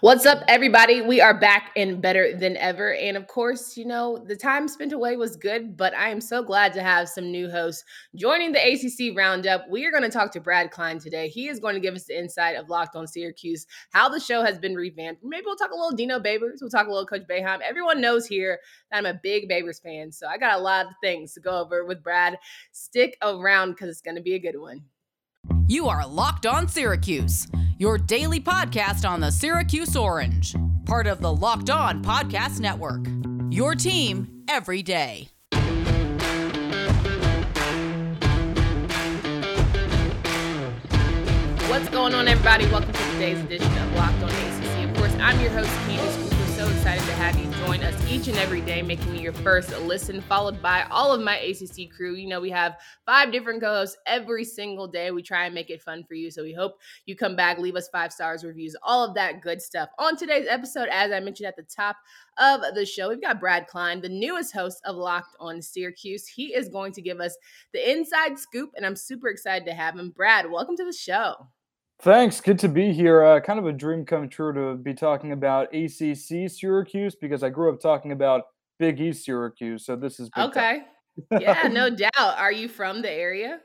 What's up, everybody? We are back and better than ever. And of course, you know, the time spent away was good, but I am so glad to have some new hosts joining the ACC Roundup. We are going to talk to Brad Klein today. He is going to give us the insight of Locked on Syracuse, how the show has been revamped. Maybe we'll talk a little Dino Babers. We'll talk a little Coach Boeheim. Everyone knows here that I'm a big Babers fan, so I got a lot of things to go over with Brad. Stick around because it's going to be a good one. You are Locked On Syracuse, your daily podcast on the Syracuse Orange, part of the Locked On Podcast Network. Your team every day. What's going on, everybody? Welcome to today's edition of Locked On ACC. Of course, I'm your host, Cooper. So excited to have you join us each and every day, making me your first listen, followed by all of my ACC crew. You know, we have five different co hosts every single day. We try and make it fun for you. So we hope you come back, leave us five stars, reviews, all of that good stuff. On today's episode, as I mentioned at the top of the show, we've got Brad Klein, the newest host of Locked on Syracuse. He is going to give us the inside scoop, and I'm super excited to have him. Brad, welcome to the show. Thanks. Good to be here. Uh, kind of a dream come true to be talking about ACC Syracuse because I grew up talking about Big East Syracuse. So this is okay. yeah, no doubt. Are you from the area?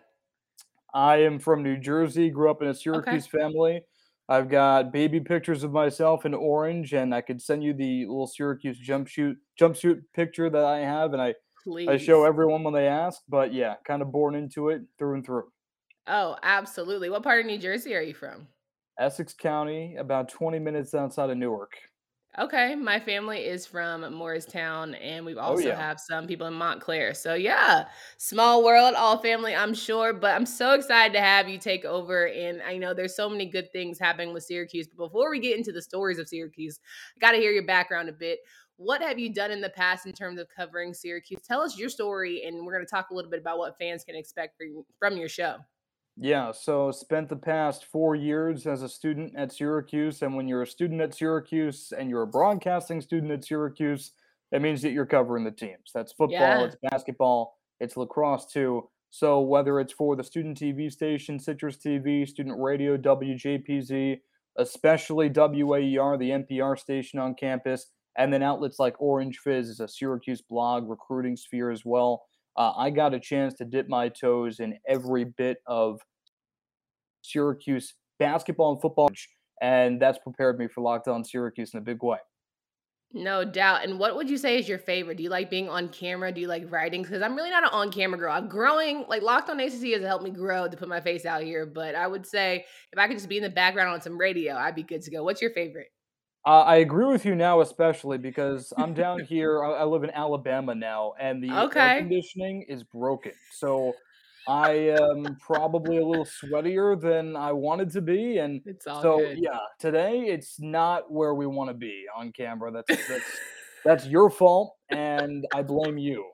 I am from New Jersey. Grew up in a Syracuse okay. family. I've got baby pictures of myself in orange, and I could send you the little Syracuse jumpsuit jumpsuit picture that I have, and I Please. I show everyone when they ask. But yeah, kind of born into it through and through. Oh, absolutely. What part of New Jersey are you from? Essex County, about 20 minutes outside of Newark. Okay, my family is from Morristown, and we oh, also oh, yeah. have some people in Montclair. So yeah, small world, all family, I'm sure. But I'm so excited to have you take over, and I know there's so many good things happening with Syracuse. But before we get into the stories of Syracuse, I got to hear your background a bit. What have you done in the past in terms of covering Syracuse? Tell us your story, and we're going to talk a little bit about what fans can expect from your show. Yeah, so spent the past four years as a student at Syracuse. And when you're a student at Syracuse and you're a broadcasting student at Syracuse, that means that you're covering the teams. That's football, yeah. it's basketball, it's lacrosse too. So whether it's for the student TV station, Citrus TV, student radio, WJPZ, especially WAER, the NPR station on campus, and then outlets like Orange Fizz is a Syracuse blog, recruiting sphere as well. Uh, I got a chance to dip my toes in every bit of Syracuse basketball and football, and that's prepared me for Locked On Syracuse in a big way. No doubt. And what would you say is your favorite? Do you like being on camera? Do you like writing? Because I'm really not an on camera girl. I'm growing, like Locked on ACC has helped me grow to put my face out here. But I would say if I could just be in the background on some radio, I'd be good to go. What's your favorite? Uh, I agree with you now, especially because I'm down here. I, I live in Alabama now, and the okay. air conditioning is broken. So I am probably a little sweatier than I wanted to be, and so good. yeah, today it's not where we want to be on camera. That's that's that's your fault, and I blame you.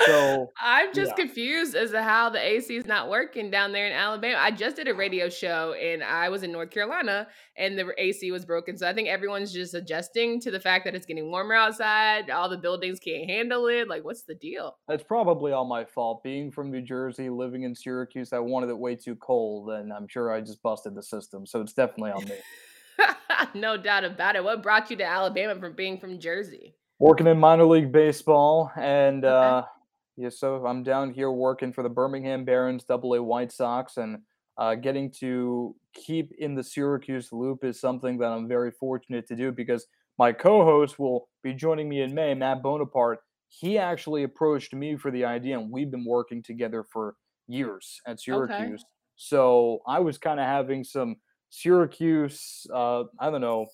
So I'm just yeah. confused as to how the AC is not working down there in Alabama. I just did a radio show and I was in North Carolina and the AC was broken. So I think everyone's just adjusting to the fact that it's getting warmer outside. All the buildings can't handle it. Like, what's the deal? It's probably all my fault. Being from New Jersey, living in Syracuse, I wanted it way too cold and I'm sure I just busted the system. So it's definitely on me. no doubt about it. What brought you to Alabama from being from Jersey? Working in minor league baseball and okay. uh yeah, so I'm down here working for the Birmingham Barons Double A White Sox, and uh, getting to keep in the Syracuse loop is something that I'm very fortunate to do because my co-host will be joining me in May, Matt Bonaparte. He actually approached me for the idea, and we've been working together for years at Syracuse. Okay. So I was kind of having some Syracuse, uh, I don't know,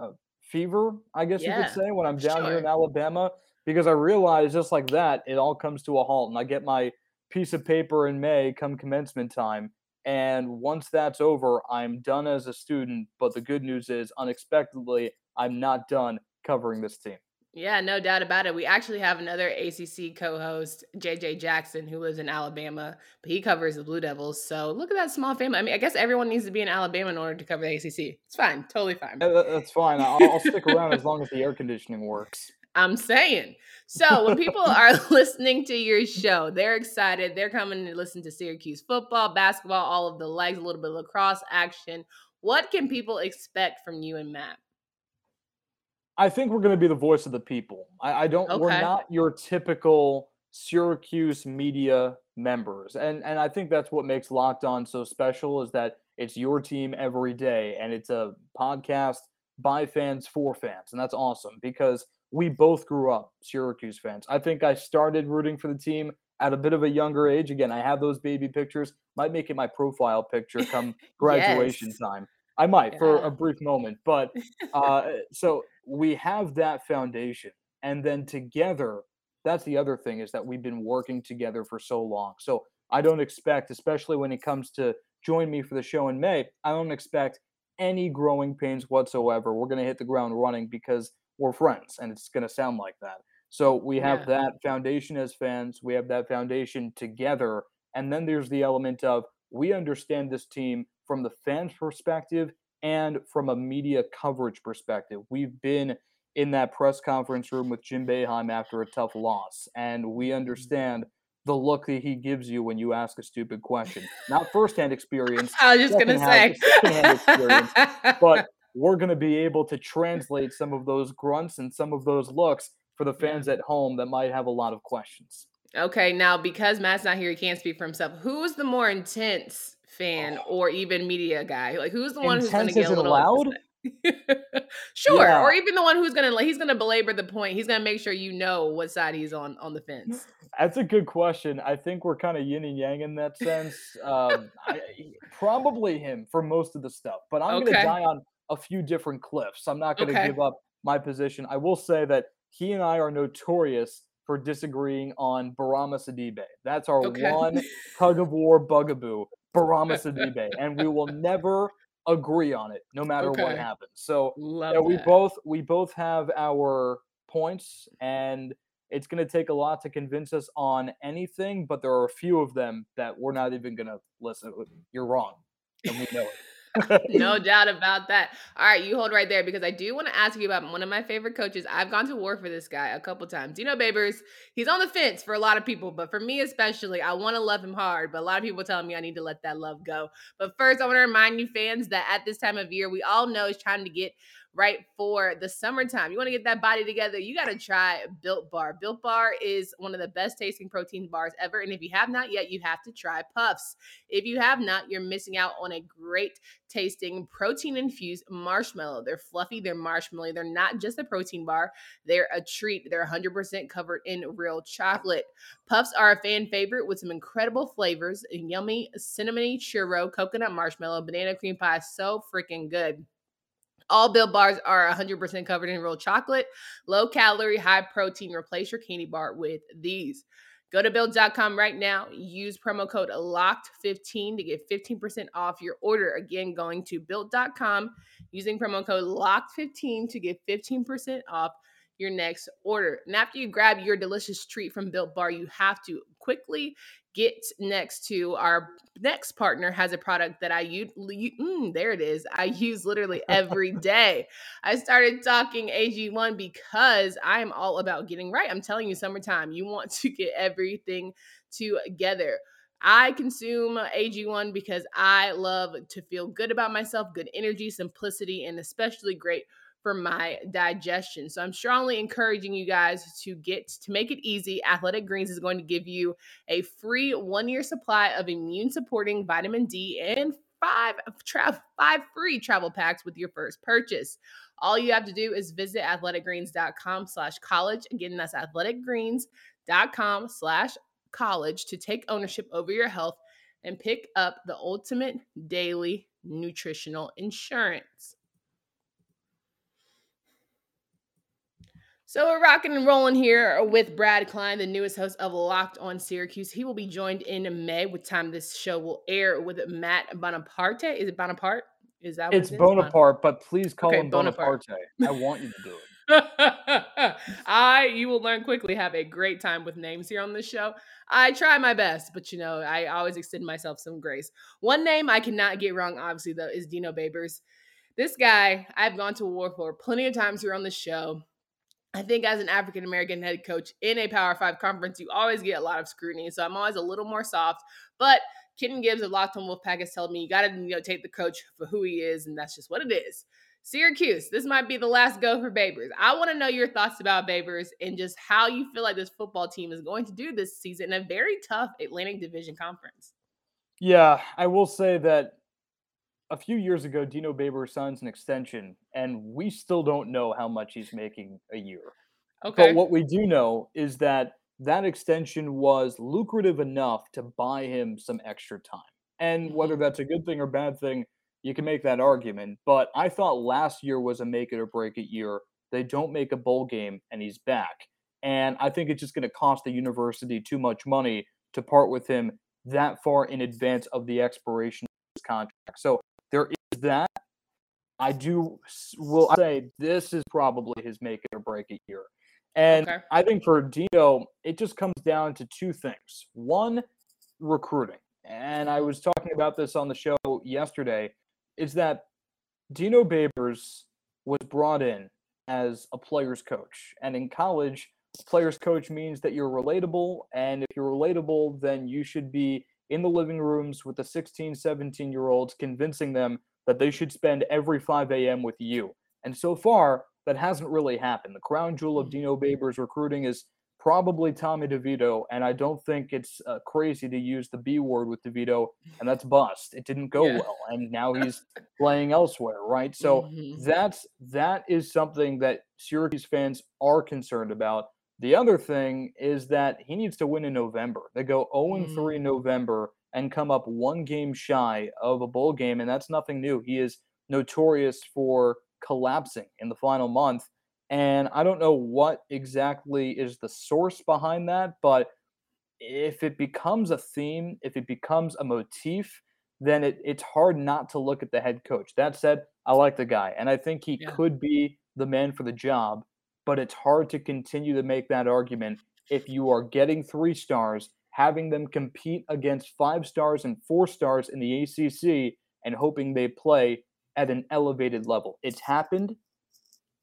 uh, fever, I guess yeah, you could say, when I'm down sure. here in Alabama because I realized just like that, it all comes to a halt. And I get my piece of paper in May come commencement time. And once that's over, I'm done as a student. But the good news is, unexpectedly, I'm not done covering this team. Yeah, no doubt about it. We actually have another ACC co-host, JJ Jackson, who lives in Alabama, but he covers the Blue Devils. So look at that small family. I mean, I guess everyone needs to be in Alabama in order to cover the ACC. It's fine, totally fine. Uh, that's fine. I'll, I'll stick around as long as the air conditioning works. I'm saying. So when people are listening to your show, they're excited. They're coming to listen to Syracuse football, basketball, all of the legs, a little bit of lacrosse action. What can people expect from you and Matt? I think we're going to be the voice of the people. I, I don't. Okay. We're not your typical Syracuse media members, and and I think that's what makes Locked On so special is that it's your team every day, and it's a podcast by fans for fans, and that's awesome because we both grew up Syracuse fans. I think I started rooting for the team at a bit of a younger age. Again, I have those baby pictures. Might make it my profile picture come graduation yes. time. I might yeah. for a brief moment, but uh, so we have that foundation, and then together, that's the other thing is that we've been working together for so long. So I don't expect, especially when it comes to join me for the show in May, I don't expect any growing pains whatsoever. We're going to hit the ground running because we're friends, and it's going to sound like that. So we have yeah. that foundation as fans. We have that foundation together, and then there's the element of we understand this team from the fans' perspective and from a media coverage perspective. We've been in that press conference room with Jim Boeheim after a tough loss, and we mm-hmm. understand the look that he gives you when you ask a stupid question. Not firsthand experience. I was just going to say. but we're going to be able to translate some of those grunts and some of those looks for the fans yeah. at home that might have a lot of questions. Okay, now because Matt's not here, he can't speak for himself. Who's the more intense fan or even media guy? Like, who's the one who's going to get a little loud? sure, yeah. or even the one who's gonna he's gonna belabor the point. He's gonna make sure you know what side he's on on the fence. That's a good question. I think we're kind of yin and yang in that sense. Um, I, probably him for most of the stuff, but I'm okay. gonna die on a few different cliffs. I'm not gonna okay. give up my position. I will say that he and I are notorious for disagreeing on Bourama Sidibe. That's our okay. one tug of war bugaboo, Bourama Sidibe, and we will never agree on it, no matter okay. what happens. So yeah, we both we both have our points, and it's going to take a lot to convince us on anything. But there are a few of them that we're not even going to listen. You're wrong, and we know it no doubt about that. All right, you hold right there because I do want to ask you about one of my favorite coaches. I've gone to war for this guy a couple times. You know, Babers, he's on the fence for a lot of people, but for me especially, I want to love him hard. But a lot of people telling me I need to let that love go. But first, I want to remind you fans that at this time of year, we all know it's time to get right for the summertime. You want to get that body together, you got to try Built Bar. Built Bar is one of the best tasting protein bars ever. And if you have not yet, you have to try Puffs. If you have not, you're missing out on a great tasting protein infused marshmallow. They're fluffy, they're marshmallow. They're not just a protein bar, they're a treat. They're 100% covered in real chocolate. Puffs are a fan favorite with some incredible flavors yummy cinnamony churro, coconut marshmallow, banana cream pie. So freaking good. All Built bars are 100% covered in real chocolate, low calorie, high protein. Replace your candy bar with these. Go to built.com right now. Use promo code LOCKED15 to get 15% off your order. Again, going to built.com using promo code LOCKED15 to get 15% off your next order. And after you grab your delicious treat from Built Bar, you have to quickly get next to our next partner has a product that I use. Mm, there it is. I use literally every day. I started talking AG1 because I'm all about getting right. I'm telling you, summertime, you want to get everything together. I consume AG1 because I love to feel good about myself, good energy, simplicity, and especially great for my digestion. So I'm strongly encouraging you guys to get to make it easy. Athletic Greens is going to give you a free 1-year supply of immune supporting vitamin D and five tra- five free travel packs with your first purchase. All you have to do is visit athleticgreens.com slash college. Again, that's athleticgreens.com slash college to take ownership over your health and pick up the ultimate daily nutritional insurance. So we're rocking and rolling here with Brad Klein, the newest host of Locked on Syracuse. He will be joined in May, with time this show will air with Matt Bonaparte. Is it Bonaparte? Is that it's Bonaparte, but please call okay, him Bonaparte. Bonaparte. I want you to do it. I, you will learn quickly, have a great time with names here on this show. I try my best, but you know, I always extend myself some grace. One name I cannot get wrong, obviously, though, is Dino Babers. This guy I've gone to war for plenty of times here on the show. I think as an African American head coach in a Power Five conference, you always get a lot of scrutiny. So I'm always a little more soft. But Kitten Gibbs of Locked on Wolfpack has told me you got to you know take the coach for who he is, and that's just what it is. Syracuse, this might be the last go for Babers. I want to know your thoughts about Babers and just how you feel like this football team is going to do this season in a very tough Atlantic Division conference. Yeah, I will say that a few years ago, Dino Babers signs an extension, and we still don't know how much he's making a year. Okay. But what we do know is that that extension was lucrative enough to buy him some extra time. And whether Mm-hmm. that's a good thing or bad thing, you can make that argument. But I thought last year was a make it or break it year. They don't make a bowl game, and he's back. And I think it's just going to cost the university too much money to part with him that far in advance of the expiration of his contract. So there is that. I do will say this is probably his make it or break it year. And Okay. I think for Dino, it just comes down to two things. One, recruiting. And I was talking about this on the show yesterday, is that Dino Babers was brought in as a player's coach. And in college, player's coach means that you're relatable. And if you're relatable, then you should be in the living rooms with the 16, 17 year olds, convincing them that they should spend every 5 a.m. with you. And so far, that hasn't really happened. The crown jewel of Dino Babers recruiting is probably Tommy DeVito, and I don't think it's uh, crazy to use the B word with DeVito, and that's bust. It didn't go Yeah. well, and now he's playing elsewhere, right? So Mhm. that's that is something that Syracuse fans are concerned about. The other thing is that he needs to win in November. They go 0 and 3 in November and come up one game shy of a bowl game, and that's nothing new. He is notorious for collapsing in the final month. And I don't know what exactly is the source behind that, but if it becomes a theme, if it becomes a motif, then it, it's hard not to look at the head coach. That said, I like the guy, and I think he Yeah. could be the man for the job, but it's hard to continue to make that argument if you are getting three stars, having them compete against five stars and four stars in the ACC, and hoping they play at an elevated level. It's happened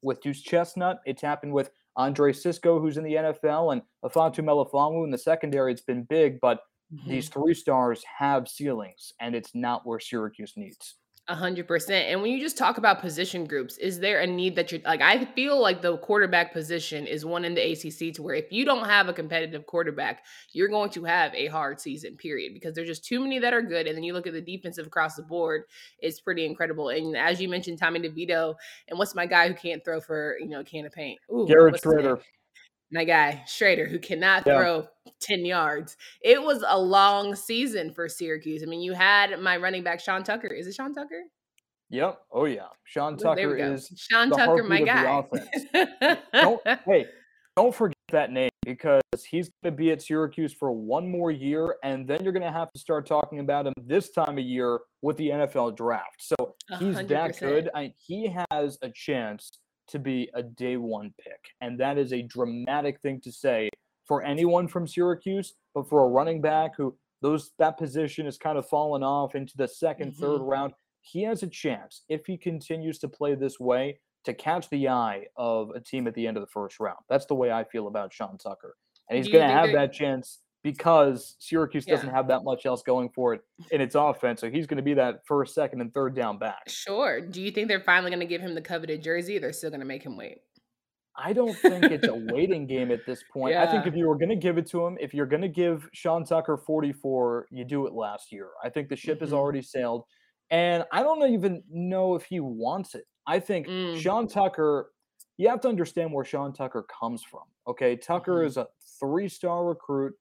with Deuce Chestnut. It's happened with Andre Cisco, who's in the NFL, and Ifeatu Melifonwu in the secondary. It's been big, but these Mm-hmm. three stars have ceilings, and it's not where Syracuse needs. A hundred percent. And when you just talk about position groups, is there a need that you're like? I feel like the quarterback position is one in the ACC to where if you don't have a competitive quarterback, you're going to have a hard season. Period. Because there's just too many that are good, and then you look at the defensive across the board, it's pretty incredible. And as you mentioned, Tommy DeVito, and what's my guy who can't throw for you know a can of paint? Ooh, Garrett what's his name? Schrader. My guy Schrader, who cannot Yeah. throw 10 yards. It was a long season for Syracuse. I mean, you had my running back, Sean Tucker. Is it Sean Tucker? Yep. Oh yeah. Sean Tucker is Sean Tucker, my guy. don't hey, don't forget that name because he's going to be at Syracuse for one more year, and then you're going to have to start talking about him this time of year with the NFL draft. So he's hundred that good. I, he has a chance to be a day one pick, and that is a dramatic thing to say for anyone from Syracuse, but for a running back who those that position has kind of fallen off into the 2nd third Mhm. round. He has a chance if he continues to play this way to catch the eye of a team at the end of the first round. That's the way I feel about Sean Tucker. And he's going to have that chance because Syracuse doesn't have that much else going for it in its offense. So he's going to be that first, second, and third down back. Sure. Do you think they're finally going to give him the coveted jersey or they're still going to make him wait? I don't think it's a waiting game at this point. I think if you were going to give it to him, if you're going to give Sean Tucker 44, you do it last year. I think the ship has Mhm. already sailed. And I don't even know if he wants it. I think Mm. Sean Tucker, you have to understand where Sean Tucker comes from. Okay. Tucker Mhm. is a three star recruit.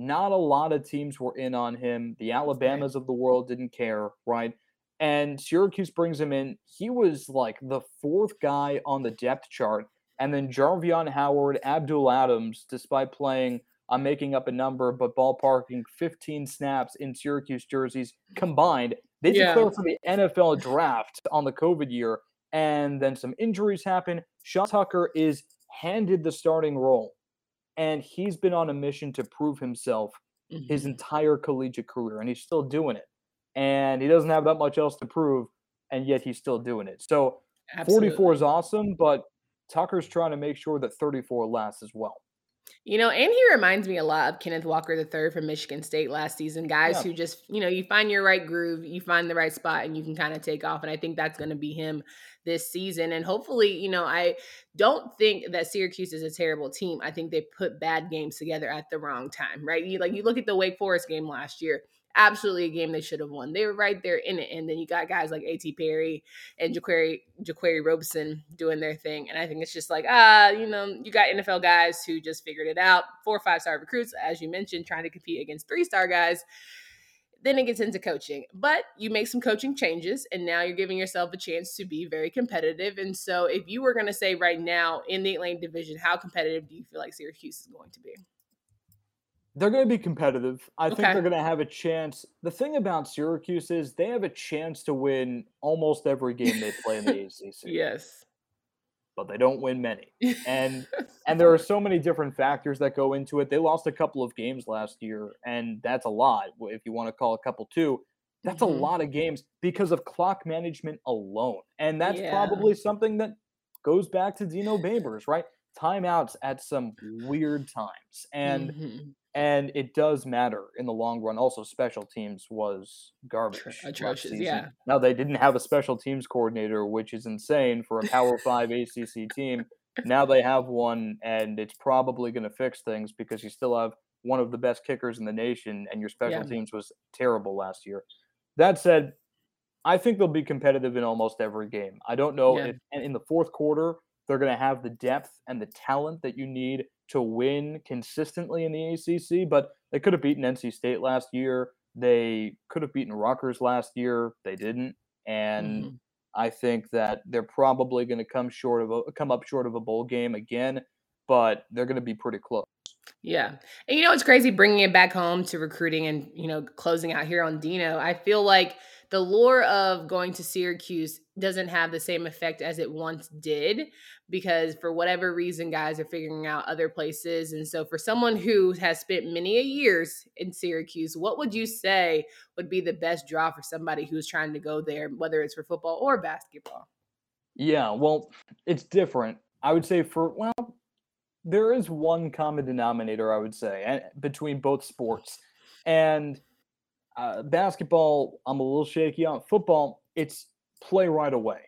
Not a lot of teams were in on him. The Alabamas of the world didn't care, right? And Syracuse brings him in. He was like the fourth guy on the depth chart. And then Jarveon Howard, Abdul Adams, despite playing, I'm making up a number, but ballparking 15 snaps in Syracuse jerseys combined, they Yeah. declare for the NFL draft on the COVID year. And then some injuries happen. Sean Tucker is handed the starting role. And he's been on a mission to prove himself his Mhm. entire collegiate career, and he's still doing it. And he doesn't have that much else to prove, and yet he's still doing it. So 44 is awesome, but Tucker's trying to make sure that 34 lasts as well. You know, and he reminds me a lot of Kenneth Walker III from Michigan State last season. Guys Yeah. who just, you know, you find your right groove, you find the right spot, and you can kind of take off. And I think that's going to be him this season. And hopefully, you know, I don't think that Syracuse is a terrible team. I think they put bad games together at the wrong time, right? You like you look at the Wake Forest game last year absolutely a game they should have won. They were right there in it. And then you got guys like A.T. Perry and Jaquarii, Jaquarii Roberson doing their thing. And I think it's just like, ah, you know, you got NFL guys who just figured it out. Four or five star recruits, as you mentioned, trying to compete against three star guys. Then it gets into coaching, but you make some coaching changes, and now you're giving yourself a chance to be very competitive. And so, if you were going to say right now in the Atlantic Division, how competitive do you feel like Syracuse is going to be? They're going to be competitive. I okay. think they're going to have a chance. The thing about Syracuse is they have a chance to win almost every game they play in the ACC. Yes. But they don't win many. And and there are so many different factors that go into it. They lost a couple of games last year and that's a lot if you want to call a couple two. That's mm-hmm. a lot of games because of clock management alone. And that's yeah. probably something that goes back to Dino Babers, right? Timeouts at some weird times. And mm-hmm and it does matter in the long run. Also, special teams was garbage. Atrocious, yeah. Now they didn't have a special teams coordinator, which is insane for a Power Five ACC team. Now they have one, and it's probably going to fix things because you still have one of the best kickers in the nation, and your special yeah. teams was terrible last year. That said, I think they'll be competitive in almost every game. I don't know yeah. if in the fourth quarter they're going to have the depth and the talent that you need to win consistently in the ACC, but they could have beaten NC State last year. They could have beaten Rutgers last year. They didn't, and mm-hmm. I think that they're probably going to come short of a, come up short of a bowl game again, but they're going to be pretty close. Yeah. And you know, it's crazy bringing it back home to recruiting and, you know, closing out here on Dino. I feel like the lure of going to Syracuse doesn't have the same effect as it once did because for whatever reason guys are figuring out other places and so for someone who has spent many a years in Syracuse what would you say would be the best draw for somebody who's trying to go there whether it's for football or basketball yeah well it's different i would say for well there is one common denominator i would say between both sports and uh, basketball, I'm a little shaky on. Football, it's play right away.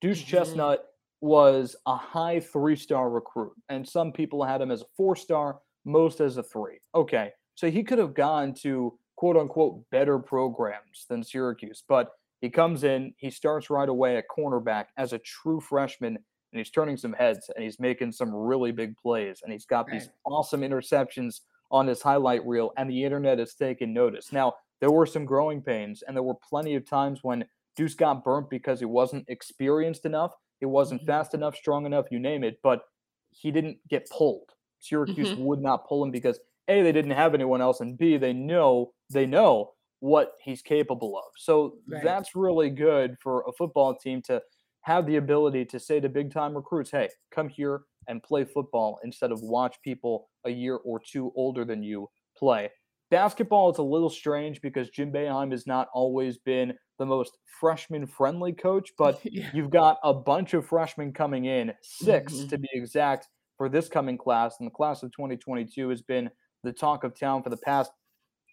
Deuce mm-hmm. Chestnut was a high three star recruit, and some people had him as a four star, most as a three. Okay, so he could have gone to quote unquote better programs than Syracuse, but he comes in, he starts right away at cornerback as a true freshman, and he's turning some heads and he's making some really big plays, and he's got right. these awesome interceptions on his highlight reel, and the internet has taken notice. Now, there were some growing pains, and there were plenty of times when Deuce got burnt because he wasn't experienced enough, he wasn't mm-hmm. fast enough, strong enough, you name it, but he didn't get pulled. Syracuse mm-hmm. would not pull him because A, they didn't have anyone else, and B, they know they know what he's capable of. So right. that's really good for a football team to have the ability to say to big time recruits, hey, come here and play football instead of watch people a year or two older than you play. Basketball is a little strange because Jim Boeheim has not always been the most freshman friendly coach, but yeah. you've got a bunch of freshmen coming in, 6 mm-hmm. to be exact, for this coming class. And the class of 2022 has been the talk of town for the past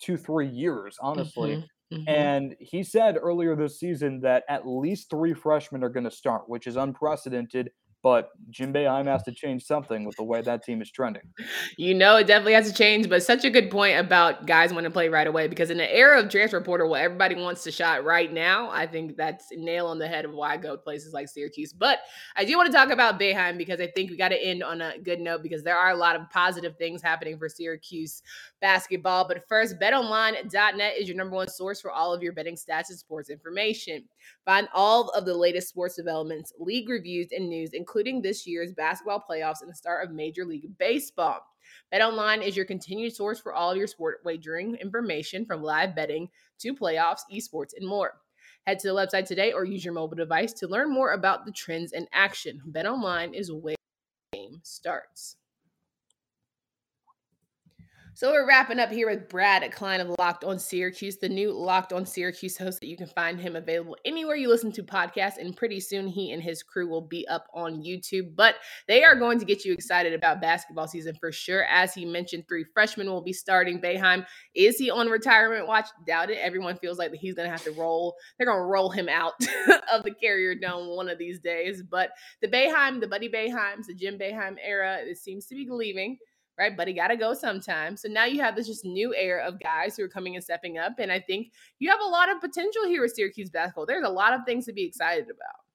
two, three years, honestly. Mm-hmm. Mm-hmm. And he said earlier this season that at least three freshmen are going to start, which is unprecedented but Jim Boeheim has to change something with the way that team is trending. You know, it definitely has to change, but such a good point about guys want to play right away because in the era of transfer portal where everybody wants to shot right now, I think that's nail on the head of why I go to places like Syracuse. But I do want to talk about Boeheim because I think we got to end on a good note because there are a lot of positive things happening for Syracuse basketball. But first, betonline.net is your number one source for all of your betting stats and sports information. Find all of the latest sports developments, league reviews, and news, including this year's basketball playoffs and the start of Major League Baseball. BetOnline is your continued source for all of your sport wagering information from live betting to playoffs, esports, and more. Head to the website today or use your mobile device to learn more about the trends in action. BetOnline is where the game starts. So we're wrapping up here with Brad Klein of Locked on Syracuse, the new Locked on Syracuse host that you can find him available anywhere you listen to podcasts. And pretty soon he and his crew will be up on YouTube. But they are going to get you excited about basketball season for sure. As he mentioned, three freshmen will be starting. Boeheim, is he on retirement watch? Doubt it. Everyone feels like he's going to have to roll. They're going to roll him out of the Carrier Dome one of these days. But the Boeheim, the Buddy Boeheims, the Jim Boeheim era, it seems to be leaving right? But he got to go sometime. So now you have this just new era of guys who are coming and stepping up. And I think you have a lot of potential here with Syracuse basketball. There's a lot of things to be excited about.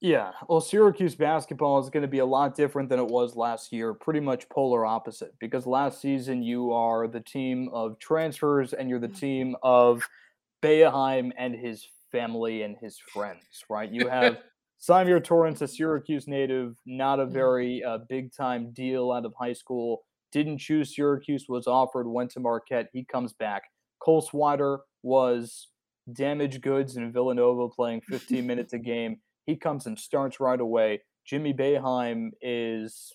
Yeah, well, Syracuse basketball is going to be a lot different than it was last year, pretty much polar opposite. Because last season, you are the team of transfers and you're the mm. team of Boeheim and his family and his friends, right? You have Symir Torrence, a Syracuse native, not a mm. very uh, big time deal out of high school didn't choose Syracuse, was offered, went to Marquette. He comes back. Cole Swider was damaged goods in Villanova playing 15 minutes a game. He comes and starts right away. Jimmy Boeheim is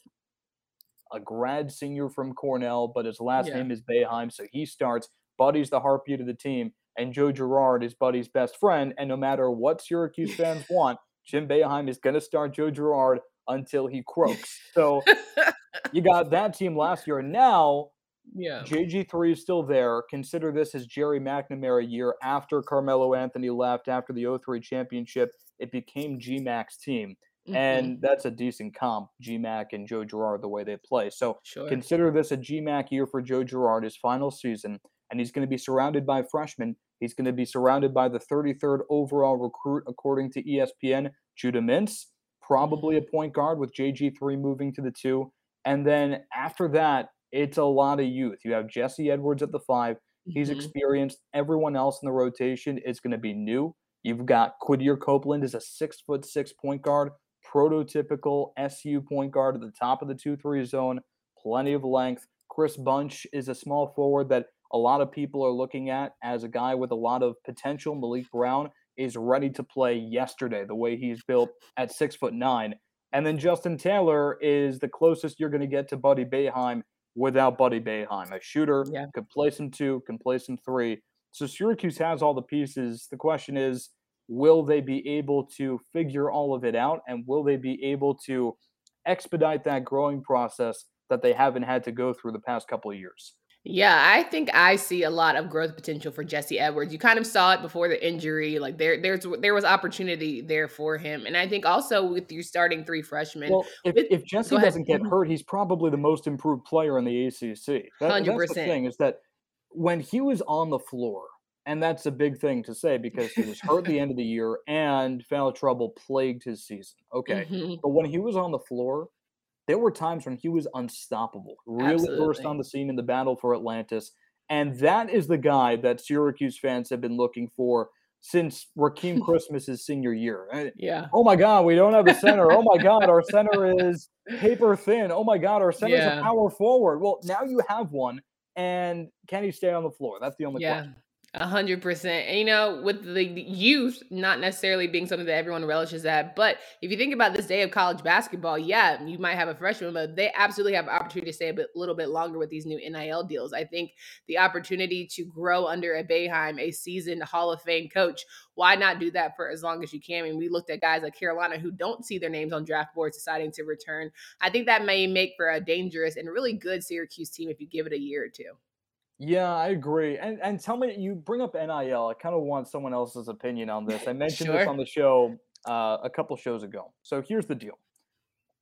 a grad senior from Cornell, but his last yeah. name is Boeheim, so he starts. Buddy's the heartbeat of the team, and Joe Girard is Buddy's best friend. And no matter what Syracuse fans want, Jim Boeheim is going to start Joe Girard until he croaks. So you got that team last year. Now, yeah, JG3 is still there. Consider this as Gerry McNamara year after Carmelo Anthony left after the 03 championship. It became GMAC's team. Mm-hmm. And that's a decent comp, GMAC and Joe Girard, the way they play. So sure. consider this a GMAC year for Joe Girard, his final season. And he's going to be surrounded by freshmen. He's going to be surrounded by the 33rd overall recruit, according to ESPN, Judah Mintz probably a point guard with JG3 moving to the two. And then after that, it's a lot of youth. You have Jesse Edwards at the 5 He's mm-hmm. experienced. Everyone else in the rotation is going to be new. You've got Quadir Copeland is a six foot six point guard, prototypical SU point guard at the top of the two three zone, plenty of length. Chris Bunch is a small forward that a lot of people are looking at as a guy with a lot of potential. Maliq Brown is ready to play yesterday, the way he's built at six foot nine. And then Justin Taylor is the closest you're going to get to Buddy Boeheim without Buddy Boeheim. A shooter, yeah. could play some two, can play some three. So Syracuse has all the pieces. The question is, will they be able to figure all of it out? And will they be able to expedite that growing process that they haven't had to go through the past couple of years? Yeah, I think I see a lot of growth potential for Jesse Edwards. You kind of saw it before the injury. Like there, there's there was opportunity there for him, and I think also with you starting three freshmen. Well, if, with, if Jesse doesn't get mm-hmm. hurt, he's probably the most improved player in the ACC. That, 100%. That's the thing is that when he was on the floor, and that's a big thing to say because he was hurt at the end of the year and foul trouble plagued his season. Okay, mm-hmm. but when he was on the floor, there were times when he was unstoppable, really Absolutely. burst on the scene in the battle for Atlantis. And that is the guy that Syracuse fans have been looking for since Rakeem Christmas's senior year. Eh, yeah. Oh my God, we don't have a center. Oh my God, our center is paper thin. Oh my God, our center is yeah. a power forward. Well, now you have one, and can he stay on the floor? That's the only yeah. question. A hundred percent. And you know, with the youth not necessarily being something that everyone relishes at, but if you think about this day of college basketball, yeah, you might have a freshman, but they absolutely have opportunity to stay a bit, little bit longer with these new NIL deals. I think the opportunity to grow under a Boeheim, a seasoned Hall of Fame coach, why not do that for as long as you can? I mean, we looked at guys like Carolina who don't see their names on draft boards deciding to return. I think that may make for a dangerous and really good Syracuse team if you give it a year or two. Yeah, I agree. And and tell me, you bring up NIL. I kind of want someone else's opinion on this. I mentioned sure. this on the show uh, a couple shows ago. So here's the deal.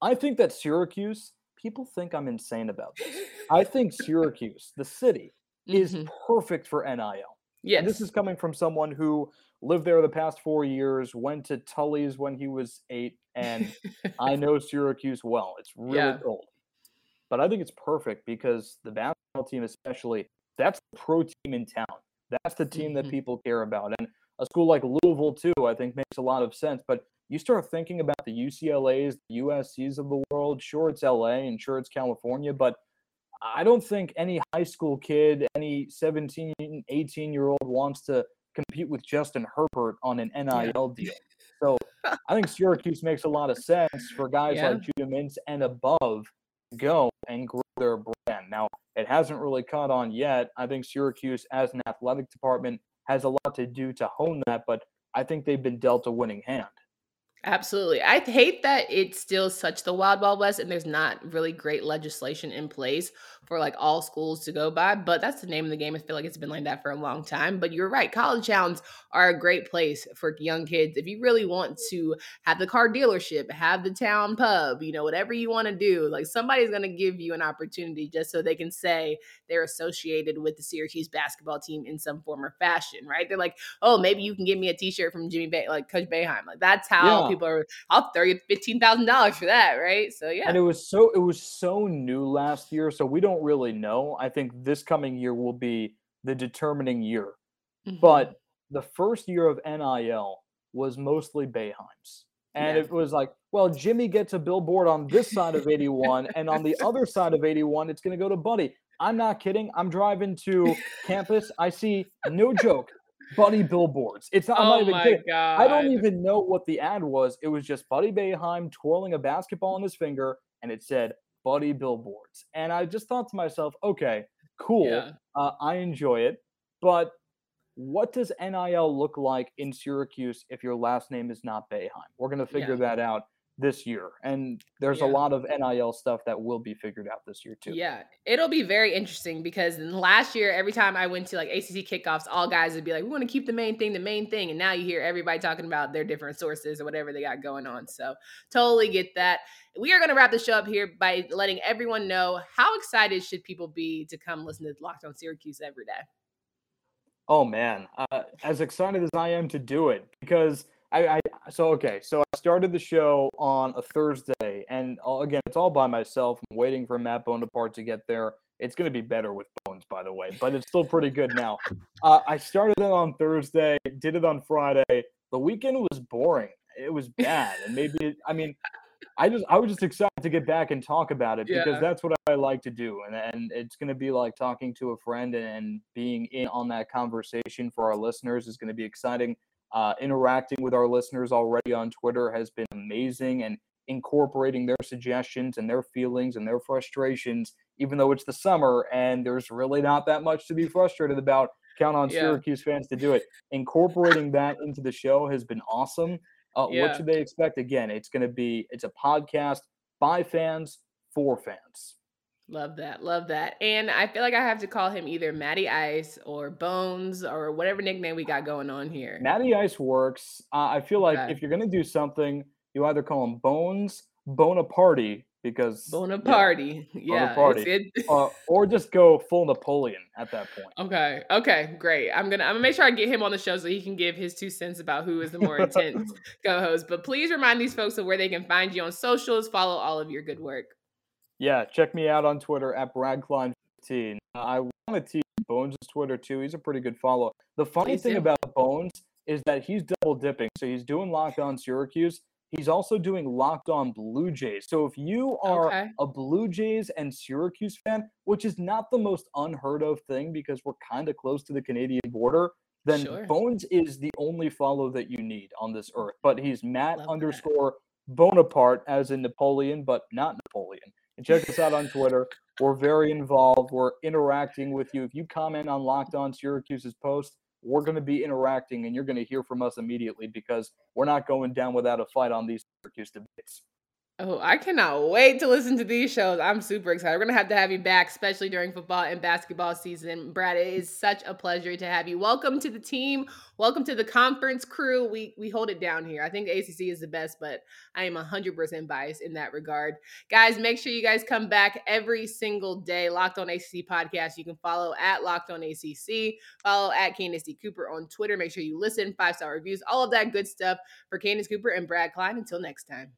I think that Syracuse, people think I'm insane about this. I think Syracuse, the city, is mm-hmm. perfect for NIL. Yeah, this is coming from someone who lived there the past four years, went to Tully's when he was eight, and I know Syracuse well. It's really yeah. old. But I think it's perfect because the basketball team, especially, that's the pro team in town. That's the team that mm-hmm. people care about. And a school like Louisville, too, I think makes a lot of sense. But you start thinking about the UCLAs, the USCs of the world. Sure, it's LA and sure, it's California, but I don't think any high school kid, any 17, 18 year old wants to compete with Justin Herbert on an NIL deal. So I think Syracuse makes a lot of sense for guys yeah. like Judah Mintz and above go and grow their brand. Now, it hasn't really caught on yet. I think Syracuse, as an athletic department, has a lot to do to hone that, but I think they've been dealt a winning hand. Absolutely. I hate that it's still such the wild, wild west and there's not really great legislation in place for like all schools to go by. But that's the name of the game. I feel like it's been like that for a long time. But you're right. College towns are a great place for young kids. If you really want to have the car dealership, have the town pub, you know, whatever you want to do, like somebody's going to give you an opportunity just so they can say they're associated with the Syracuse basketball team in some form or fashion, right? They're like, oh, maybe you can give me a t shirt from Jimmy Bay, like Coach Boeheim. Like that's how yeah. people are, I'll throw you $15,000 for that, right? So, yeah. And it was so, it was so new last year. So we don't don't really know. I think this coming year will be the determining year. Mm-hmm. But the first year of NIL was mostly Boeheim's. And yeah. it was like, well, Jimmy gets a billboard on this side of 81, and on the other side of 81, it's going to go to Buddy. I'm not kidding. I'm driving to campus. I see, no joke, Buddy billboards. It's not, I'm not oh even kidding. God. I don't even know what the ad was. It was just Buddy Boeheim twirling a basketball in his finger, and it said, buddy billboards. And I just thought to myself, okay, cool. Yeah. Uh, I enjoy it. But what does NIL look like in Syracuse if your last name is not Boeheim? We're going to figure yeah. that out this year. And there's yeah. a lot of NIL stuff that will be figured out this year too. Yeah. It'll be very interesting because last year, every time I went to like ACC kickoffs, all guys would be like, we want to keep the main thing the main thing. And now you hear everybody talking about their different sources or whatever they got going on. So totally get that. We are going to wrap the show up here by letting everyone know how excited should people be to come listen to Locked on Syracuse every day? Oh man, uh, as excited as I am to do it because I, I so okay. So I started the show on a Thursday, and again, it's all by myself. I'm waiting for Matt Bonaparte to get there. It's going to be better with Bones, by the way, but it's still pretty good now. Uh, I started it on Thursday, did it on Friday. The weekend was boring. It was bad, and maybe I mean, I just I was just excited to get back and talk about it because that's what I like to do, and and it's going to be like talking to a friend and being in on that conversation for our listeners is going to be exciting. Uh, interacting with our listeners already on Twitter has been amazing and incorporating their suggestions and their feelings and their frustrations, even though it's the summer and there's really not that much to be frustrated about. Count on yeah. Syracuse fans to do it. Incorporating that into the show has been awesome. Uh, yeah. What should they expect? Again, it's going to be it's a podcast by fans for fans. Love that. Love that. And I feel like I have to call him either Matty Ice or Bones or whatever nickname we got going on here. Matty Ice works. Uh, I feel like okay. if you're going to do something, you either call him Bones, Bonaparte, because Bonaparte. Yeah. Bonaparte. It. uh, or just go full Napoleon at that point. Okay. Okay. Great. I'm gonna I'm gonna make sure I get him on the show so he can give his two cents about who is the more intense co-host. But please remind these folks of where they can find you on socials, follow all of your good work. Yeah, check me out on Twitter at BradKlein15. I want to tease Bones' Twitter too. He's a pretty good follow. The funny Please thing do. about Bones is that he's double dipping. So he's doing Locked On Syracuse. He's also doing Locked On Blue Jays. So if you are okay. a Blue Jays and Syracuse fan, which is not the most unheard of thing because we're kind of close to the Canadian border, then sure. Bones is the only follow that you need on this earth. But he's Matt Love underscore that. Bonaparte as in Napoleon, but not Napoleon and check us out on Twitter. We're very involved. We're interacting with you. If you comment on Locked On Syracuse's post, we're going to be interacting and you're going to hear from us immediately because we're not going down without a fight on these Syracuse debates. Oh, I cannot wait to listen to these shows. I'm super excited. We're going to have to have you back, especially during football and basketball season. Brad, it is such a pleasure to have you. Welcome to the team. Welcome to the conference crew. We we hold it down here. I think ACC is the best, but I am 100% biased in that regard. Guys, make sure you guys come back every single day. Locked on ACC podcast. You can follow at Locked on ACC. Follow at Candace D. Cooper on Twitter. Make sure you listen, five star reviews, all of that good stuff for Candace Cooper and Brad Klein. Until next time.